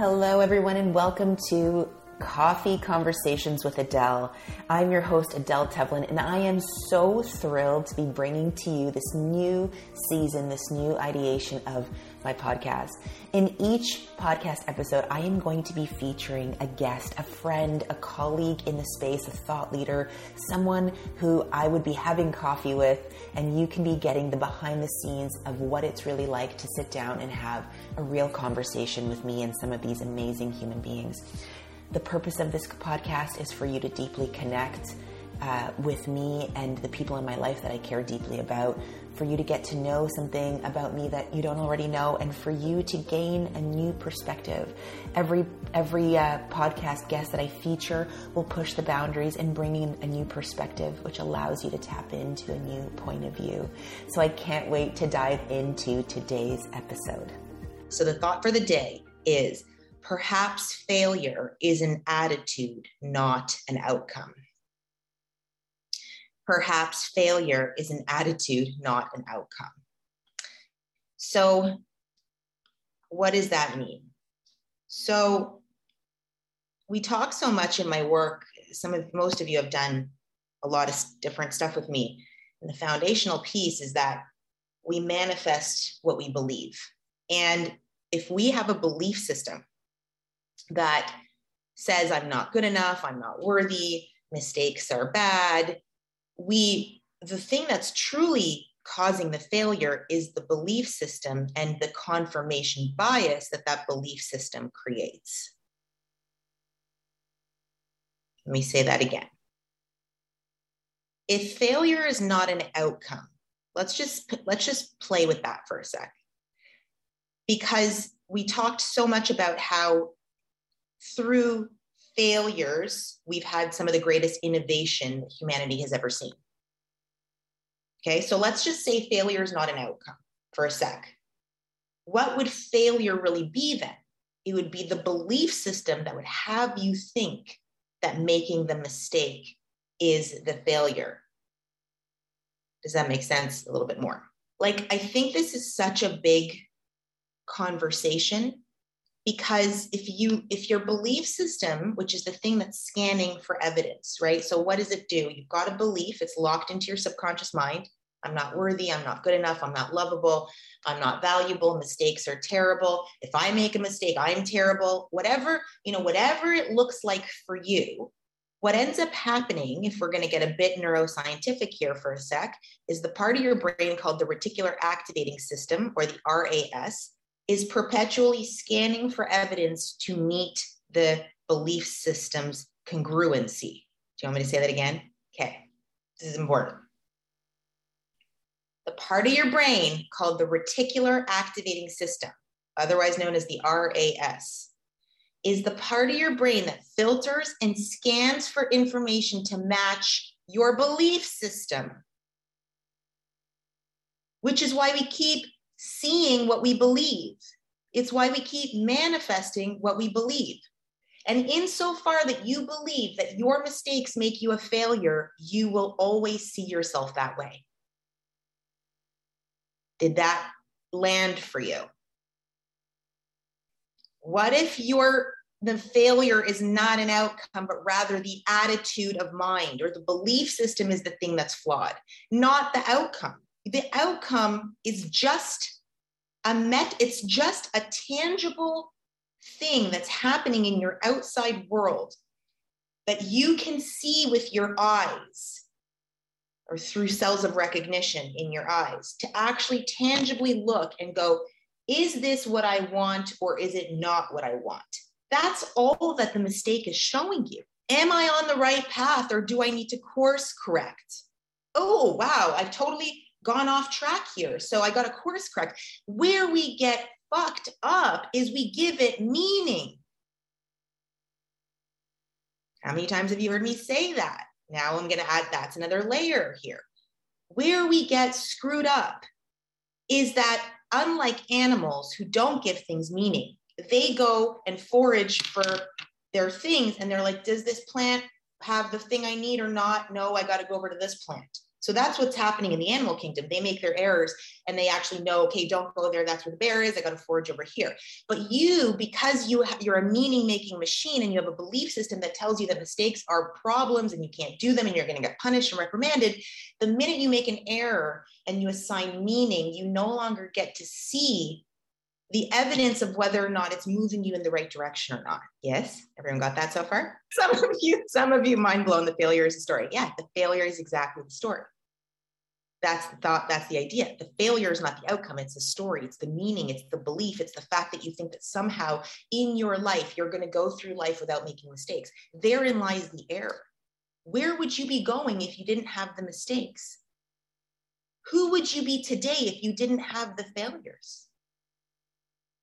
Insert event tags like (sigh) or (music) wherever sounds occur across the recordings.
Hello, everyone, and welcome to Coffee Conversations with Adele. I'm your host, Adele Tevlin, and I am so thrilled to be bringing to you this new season, this new ideation of my podcast. In each podcast episode, I am going to be featuring a guest, a friend, a colleague in the space, a thought leader, someone who I would be having coffee with, and you can be getting the behind the scenes of what it's really like to sit down and have a real conversation with me and some of these amazing human beings. The purpose of this podcast is for you to deeply connect uh, with me and the people in my life that I care deeply about, for you to get to know something about me that you don't already know, and for you to gain a new perspective. Every every uh, podcast guest that I feature will push the boundaries and bring in a new perspective, which allows you to tap into a new point of view. So I can't wait to dive into today's episode. So the thought for the day is perhaps failure is an attitude, not an outcome. Perhaps failure is an attitude, not an outcome. So, what does that mean? So, we talk so much in my work. Some of most of you have done a lot of different stuff with me. And the foundational piece is that we manifest what we believe. And if we have a belief system that says I'm not good enough, I'm not worthy, mistakes are bad. We, the thing that's truly causing the failure is the belief system and the confirmation bias that that belief system creates. Let me say that again. If failure is not an outcome, let's just let's just play with that for a sec. Because we talked so much about how through failures, we've had some of the greatest innovation humanity has ever seen. Okay, so let's just say failure is not an outcome for a sec. What would failure really be then? It would be the belief system that would have you think that making the mistake is the failure. Does that make sense a little bit more? Like, I think this is such a big conversation because if you if your belief system which is the thing that's scanning for evidence right? So what does it do? You've got a belief it's locked into your subconscious mind. I'm not worthy i'm not good enough i'm not lovable i'm not valuable mistakes are terrible. If i make a mistake i'm terrible. Whatever you know whatever it looks like for you what ends up happening if we're going to get a bit neuroscientific here for a sec is the part of your brain called the reticular activating system or the ras is perpetually scanning for evidence to meet the belief system's congruency. Do you want me to say that again? Okay, this is important. The part of your brain called the reticular activating system, otherwise known as the RAS, is the part of your brain that filters and scans for information to match your belief system. Which is why we keep seeing what we believe. It's why we keep manifesting what we believe. And insofar that you believe that your mistakes make you a failure, you will always see yourself that way. Did that land for you? What if your the failure is not an outcome, but rather the attitude of mind or the belief system is the thing that's flawed, not the outcome the outcome is just a met it's just a tangible thing that's happening in your outside world that you can see with your eyes or through cells of recognition in your eyes to actually tangibly look and go is this what i want or is it not what i want? That's all that the mistake is showing you. Am i on the right path or do i need to course correct? Oh wow i've totally gone off track here. So I got a course correct. Where we get fucked up is we give it meaning. How many times have you heard me say that? Now I'm going to add that's another layer here. Where we get screwed up is that unlike animals who don't give things meaning, they go and forage for their things and they're like, does this plant have the thing I need or not? No, I got to go over to this plant So that's what's happening in the animal kingdom. They make their errors and they actually know, okay, don't go there. That's where the bear is. I got to forage over here. But you, because you ha- you're a meaning making machine and you have a belief system that tells you that mistakes are problems and you can't do them and you're going to get punished and reprimanded. The minute you make an error and you assign meaning, you no longer get to see the evidence of whether or not it's moving you in the right direction or not. Yes, everyone got that so far? (laughs) Some of you, some of you mind blown the failure is the story. Yeah, the failure is exactly the story. That's the thought, that's the idea. The failure is not the outcome, it's the story, it's the meaning, it's the belief, it's the fact that you think that somehow in your life you're going to go through life without making mistakes. Therein lies the error. Where would you be going if you didn't have the mistakes? Who would you be today if you didn't have the failures?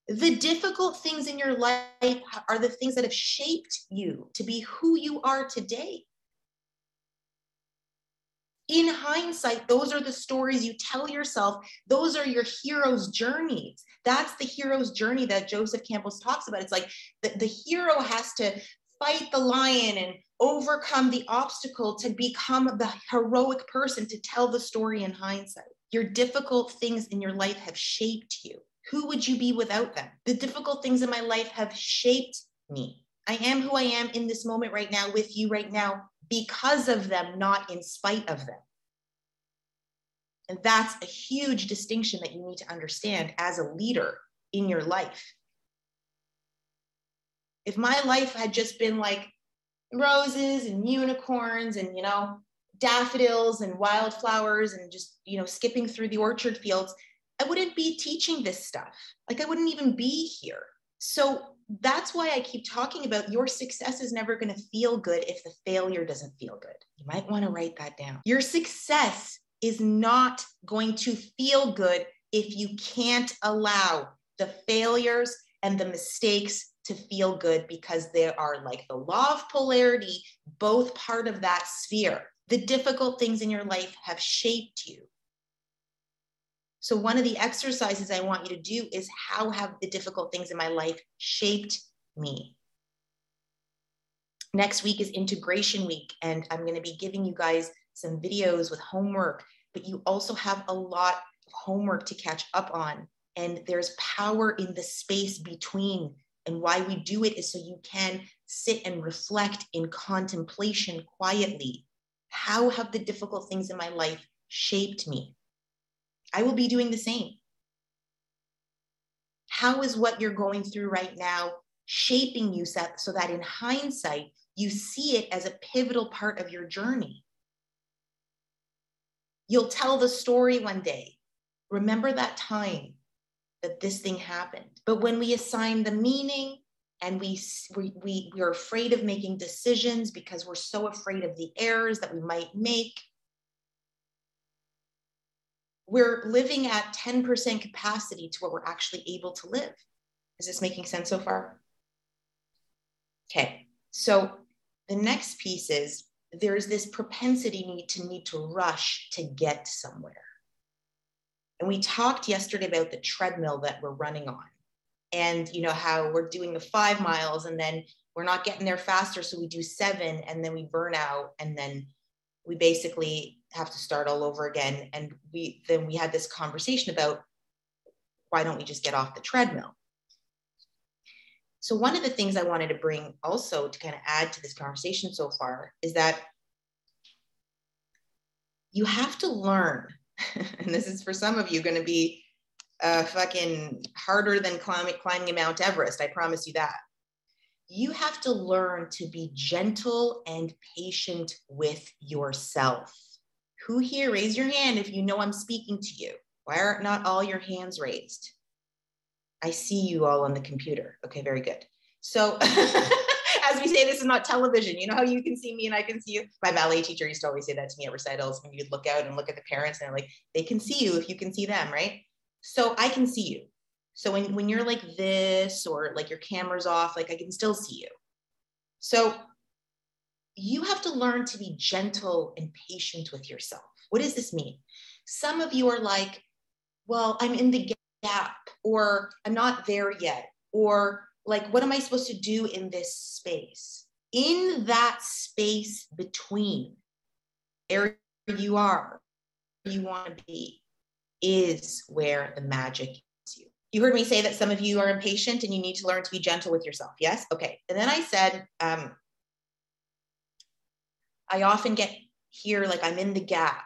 The difficult things in your life are the things that have shaped you to be who you are today. In hindsight, those are the stories you tell yourself. Those are your hero's journeys. That's the hero's journey that Joseph Campbell talks about. It's like the, the hero has to fight the lion and overcome the obstacle to become the heroic person to tell the story in hindsight. Your difficult things in your life have shaped you. Who would you be without them? The difficult things in my life have shaped me. I am who I am in this moment right now with you right now because of them, not in spite of them. And that's a huge distinction that you need to understand as a leader in your life. If my life had just been like roses and unicorns and, you know, daffodils and wildflowers and just, you know, skipping through the orchard fields, I wouldn't be teaching this stuff. Like I wouldn't even be here. So that's why I keep talking about your success is never going to feel good if the failure doesn't feel good. You might want to write that down. Your success is not going to feel good if you can't allow the failures and the mistakes to feel good because they are like the law of polarity, both part of that sphere. The difficult things in your life have shaped you. So, one of the exercises I want you to do is how have the difficult things in my life shaped me? Next week is integration week, and I'm going to be giving you guys some videos with homework, but you also have a lot of homework to catch up on. And there's power in the space between. And why we do it is so you can sit and reflect in contemplation quietly. How have the difficult things in my life shaped me? I will be doing the same. How is what you're going through right now shaping you so that in hindsight, you see it as a pivotal part of your journey? You'll tell the story one day. Remember that time that this thing happened. But when we assign the meaning and we, we, we, we're afraid of making decisions because we're so afraid of the errors that we might make, we're living at 10% capacity to what we're actually able to live. Is this making sense so far? Okay, so the next piece is there's this propensity need to need to rush to get somewhere. And we talked yesterday about the treadmill that we're running on and you know how we're doing the 5 miles and then we're not getting there faster so we do 7 and then we burn out and then we basically have to start all over again. And we then we had this conversation about why don't we just get off the treadmill? So one of the things i wanted to bring also to kind of add to this conversation so far is that you have to learn (laughs) and this is for some of you going to be uh, fucking harder than climbing, climbing mount everest i promise you that you have to learn to be gentle and patient with yourself who here, raise your hand if you know I'm speaking to you. Why are not all your hands raised? I see you all on the computer. Okay, very good. So, (laughs) as we say, this is not television. You know how you can see me and I can see you? My ballet teacher used to always say that to me at recitals when you'd look out and look at the parents and they're like, they can see you if you can see them, right? So I can see you. So when, when you're like this or like your camera's off, like I can still see you. So you have to learn to be gentle and patient with yourself. What does this mean? Some of you are like, well, I'm in the gap, or I'm not there yet, or like, what am I supposed to do in this space? In that space between where you are where you want to be is where the magic you. Heard me say that some of you are impatient and you need to learn to be gentle with yourself. Yes? Okay. And then I said, um, I often get here like I'm in the gap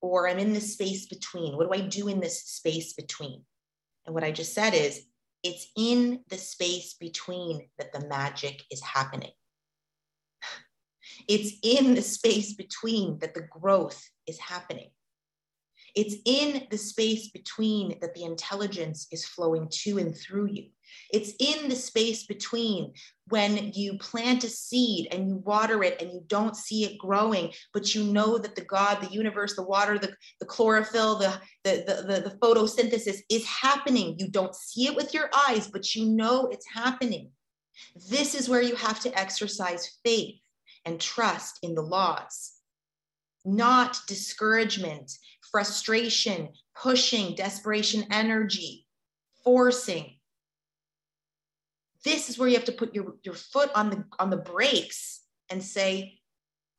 or I'm in the space between. What do I do in this space between? And what I just said is, it's in the space between that the magic is happening. It's in the space between that the growth is happening. It's in the space between that the intelligence is flowing to and through you. It's in the space between when you plant a seed and you water it and you don't see it growing, but you know that the God, the universe, the water, the, the chlorophyll, the, the, the, the, the photosynthesis is happening. You don't see it with your eyes, but you know it's happening. This is where you have to exercise faith and trust in the laws, not discouragement, frustration, pushing, desperation, energy, forcing. This is where you have to put your, your foot on the on the brakes and say,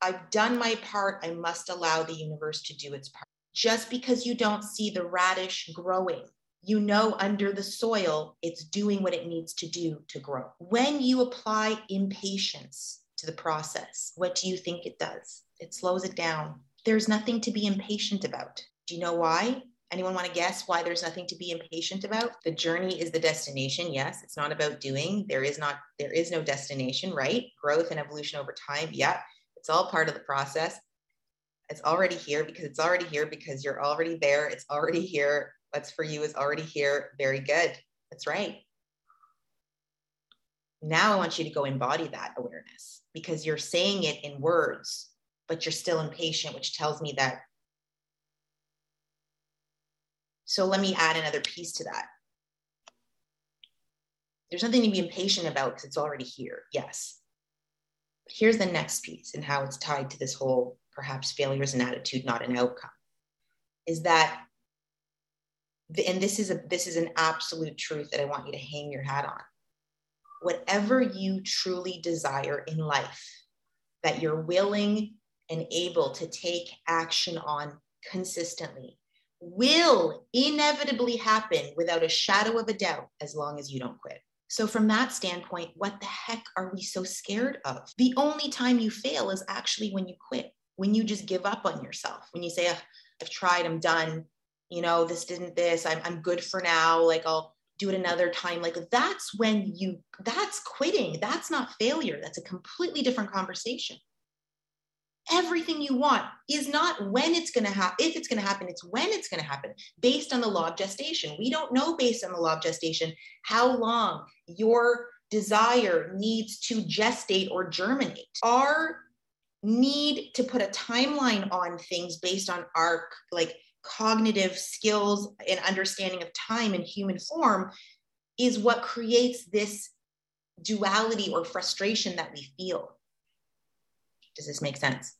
I've done my part. I must allow the universe to do its part. Just because you don't see the radish growing, you know under the soil it's doing what it needs to do to grow. When you apply impatience to the process, what do you think it does? It slows it down. There's nothing to be impatient about. Do you know why? Anyone want to guess why there's nothing to be impatient about? The journey is the destination. Yes, it's not about doing. There is not there is no destination, right? Growth and evolution over time. Yeah, it's all part of the process. It's already here because it's already here because you're already there. It's already here. What's for you is already here. Very good. That's right. Now I want you to go embody that awareness because you're saying it in words, but you're still impatient, which tells me that so let me add another piece to that. There's nothing to be impatient about because it's already here. Yes. But here's the next piece and how it's tied to this whole perhaps failure is an attitude, not an outcome. Is that and this is a this is an absolute truth that I want you to hang your hat on. Whatever you truly desire in life, that you're willing and able to take action on consistently, will inevitably happen without a shadow of a doubt as long as you don't quit. So, from that standpoint, what the heck are we so scared of? The only time you fail is actually when you quit, when you just give up on yourself, when you say, I've tried, I'm done, you know, this didn't this, I'm, I'm good for now, like I'll do it another time. Like that's when you, that's quitting. That's not failure. That's a completely different conversation everything you want is not when it's going to happen if it's going to happen it's when it's going to happen based on the law of gestation. We don't know based on the law of gestation how long your desire needs to gestate or germinate. Our need to put a timeline on things based on our like cognitive skills and understanding of time and human form is what creates this duality or frustration that we feel does this make sense?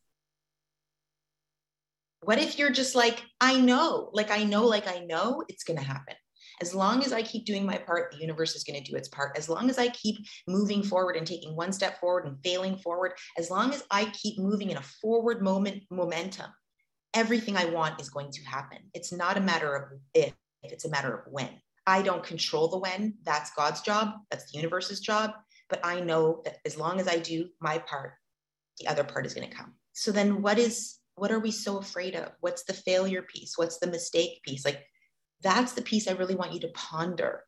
What if you're just like, I know, like I know, like I know it's going to happen. As long as I keep doing my part, the universe is going to do its part. As long as I keep moving forward and taking one step forward and failing forward, as long as I keep moving in a forward moment momentum, everything I want is going to happen. It's not a matter of if, it's a matter of when. I don't control the when. That's God's job. That's the universe's job. But I know that as long as I do my part, the other part is going to come. So then what is what are we so afraid of? What's the failure piece? What's the mistake piece? Like that's the piece I really want you to ponder.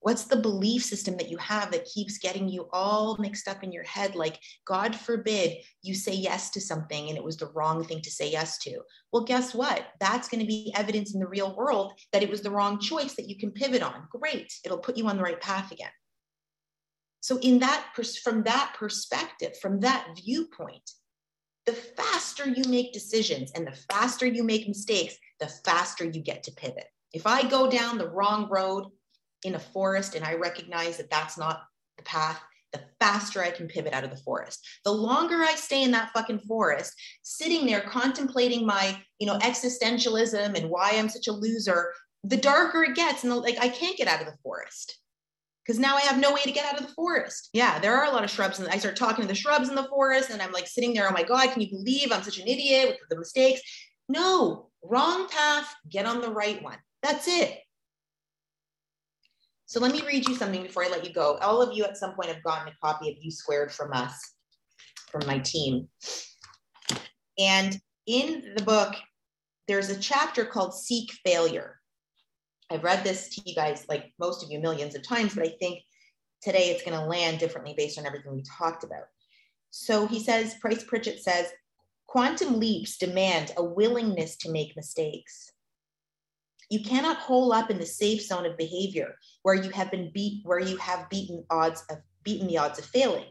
What's the belief system that you have that keeps getting you all mixed up in your head? Like, God forbid you say yes to something and it was the wrong thing to say yes to. Well, guess what? That's going to be evidence in the real world that it was the wrong choice that you can pivot on. Great. It'll put you on the right path again. So, in that from that perspective, from that viewpoint, the faster you make decisions and the faster you make mistakes, the faster you get to pivot. If I go down the wrong road in a forest and I recognize that that's not the path, the faster I can pivot out of the forest. The longer I stay in that fucking forest, sitting there contemplating my, you know, existentialism and why I'm such a loser, the darker it gets and the, like I can't get out of the forest because now I have no way to get out of the forest. Yeah, there are a lot of shrubs, and I start talking to the shrubs in the forest, and I'm like sitting there, oh my God, can you believe I'm such an idiot with the mistakes? No, wrong path, get on the right one. That's it. So let me read you something before I let you go. All of you at some point have gotten a copy of U Squared from us, from my team. And in the book, there's a chapter called Seek Failure. I've read this to you guys, like most of you, millions of times, but I think today it's going to land differently based on everything we talked about. So he says, Price Pritchett says, quantum leaps demand a willingness to make mistakes. You cannot hole up in the safe zone of behavior where you have been beat, where you have beaten odds of beaten the odds of failing.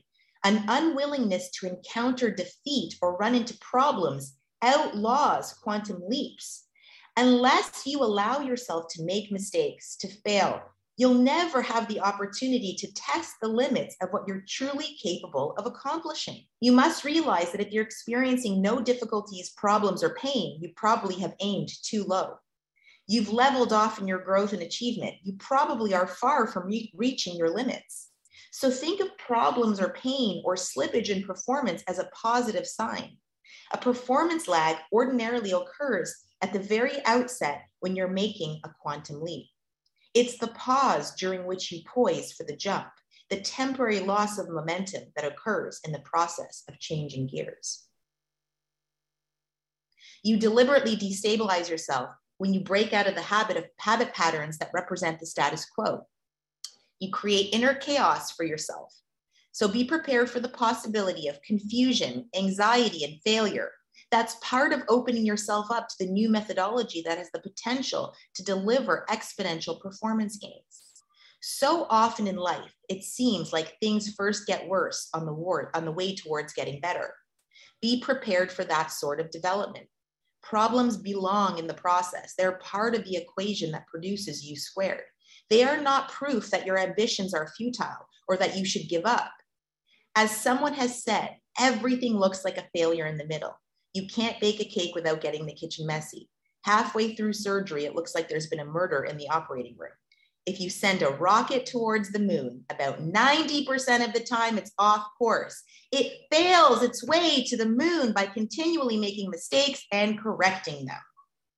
An unwillingness to encounter defeat or run into problems outlaws quantum leaps. Unless you allow yourself to make mistakes, to fail, you'll never have the opportunity to test the limits of what you're truly capable of accomplishing. You must realize that if you're experiencing no difficulties, problems, or pain, you probably have aimed too low. You've leveled off in your growth and achievement. You probably are far from re- reaching your limits. So think of problems or pain or slippage in performance as a positive sign. A performance lag ordinarily occurs at the very outset when you're making a quantum leap. It's the pause during which you poise for the jump, the temporary loss of momentum that occurs in the process of changing gears. You deliberately destabilize yourself when you break out of the habit of habit patterns that represent the status quo. You create inner chaos for yourself. So be prepared for the possibility of confusion, anxiety, and failure that's part of opening yourself up to the new methodology that has the potential to deliver exponential performance gains. So often in life, it seems like things first get worse on the, on the way towards getting better. Be prepared for that sort of development. Problems belong in the process. They're part of the equation that produces U squared. They are not proof that your ambitions are futile or that you should give up. As someone has said, everything looks like a failure in the middle. You can't bake a cake without getting the kitchen messy. Halfway through surgery, it looks like there's been a murder in the operating room. If you send a rocket towards the moon, about 90% of the time it's off course. It fails its way to the moon by continually making mistakes and correcting them.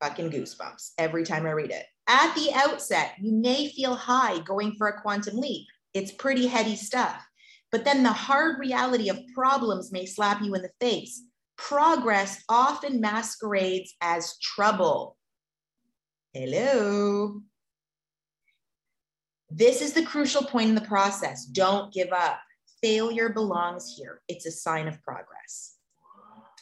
Fucking goosebumps every time I read it. At the outset, you may feel high going for a quantum leap. It's pretty heady stuff. But then the hard reality of problems may slap you in the face progress often masquerades as trouble. Hello. This is the crucial point in the process. Don't give up. Failure belongs here. It's a sign of progress.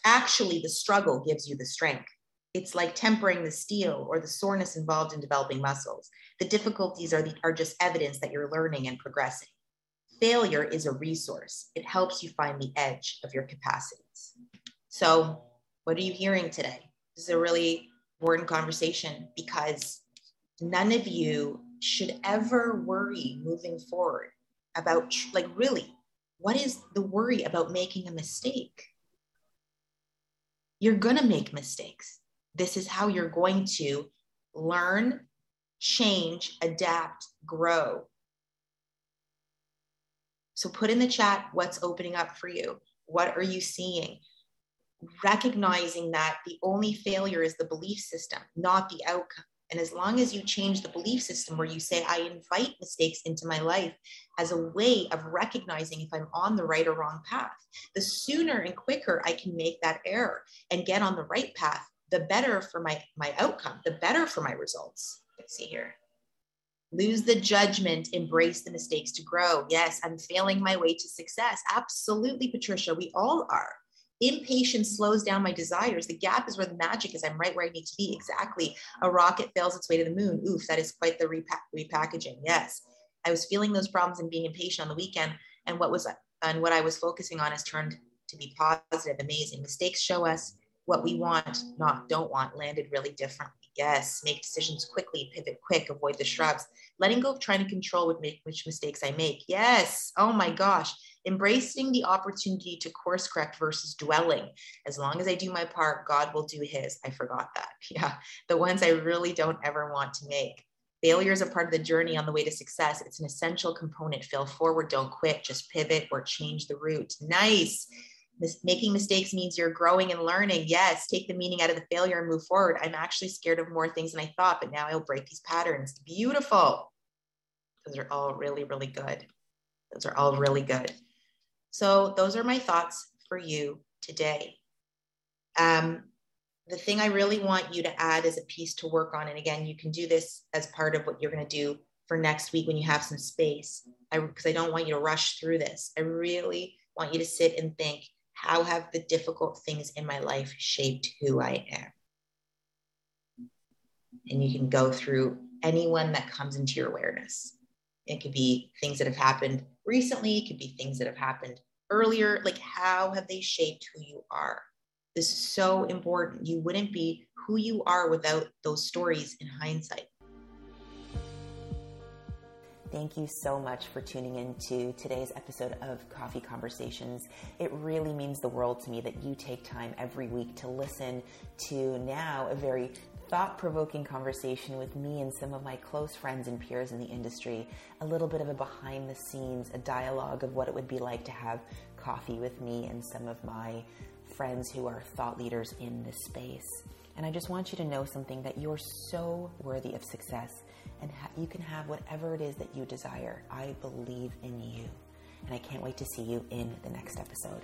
Actually, the struggle gives you the strength. It's like tempering the steel or the soreness involved in developing muscles. The difficulties are, the, are just evidence that you're learning and progressing. Failure is a resource. It helps you find the edge of your capacities. So, what are you hearing today? This is a really important conversation because none of you should ever worry moving forward about, like, really, what is the worry about making a mistake? You're going to make mistakes. This is how you're going to learn, change, adapt, grow. So put in the chat what's opening up for you. What are you seeing? recognizing that the only failure is the belief system, not the outcome. And as long as you change the belief system where you say, I invite mistakes into my life as a way of recognizing if I'm on the right or wrong path, the sooner and quicker I can make that error and get on the right path, the better for my, my outcome, the better for my results. Let's see here. Lose the judgment, embrace the mistakes to grow. Yes, I'm failing my way to success. Absolutely, Patricia, we all are. Impatience slows down my desires. The gap is where the magic is. I'm right where I need to be. Exactly. A rocket fails its way to the moon. Oof, that is quite the repa- repackaging. Yes. I was feeling those problems and being impatient on the weekend. And what was and what I was focusing on has turned to be positive, amazing. Mistakes show us what we want, not don't want, landed really differently. Yes, make decisions quickly, pivot quick, avoid the shrubs. Letting go of trying to control what make, which mistakes I make. Yes. Oh my gosh embracing the opportunity to course correct versus dwelling. As long as I do my part, God will do his. I forgot that. (laughs) Yeah. The ones I really don't ever want to make. Failure is a part of the journey on the way to success. It's an essential component. Fail forward, don't quit, just pivot or change the route. Nice. Making mistakes means you're growing and learning. Yes, take the meaning out of the failure and move forward. I'm actually scared of more things than I thought, but now I'll break these patterns. Beautiful. Those are all really, really good. Those are all really good. So, those are my thoughts for you today. Um, the thing I really want you to add as a piece to work on, and again, you can do this as part of what you're going to do for next week when you have some space, because I, I don't want you to rush through this. I really want you to sit and think how have the difficult things in my life shaped who I am? And you can go through anyone that comes into your awareness. It could be things that have happened recently, it could be things that have happened earlier. Like, how have they shaped who you are? This is so important. You wouldn't be who you are without those stories in hindsight. Thank you so much for tuning in to today's episode of Coffee Conversations. It really means the world to me that you take time every week to listen to now a very thought provoking conversation with me and some of my close friends and peers in the industry, a little bit of a behind the scenes, a dialogue of what it would be like to have coffee with me and some of my friends who are thought leaders in this space. And I just want you to know something that you're so worthy of success and ha- you can have whatever it is that you desire. I believe in you. And I can't wait to see you in the next episode.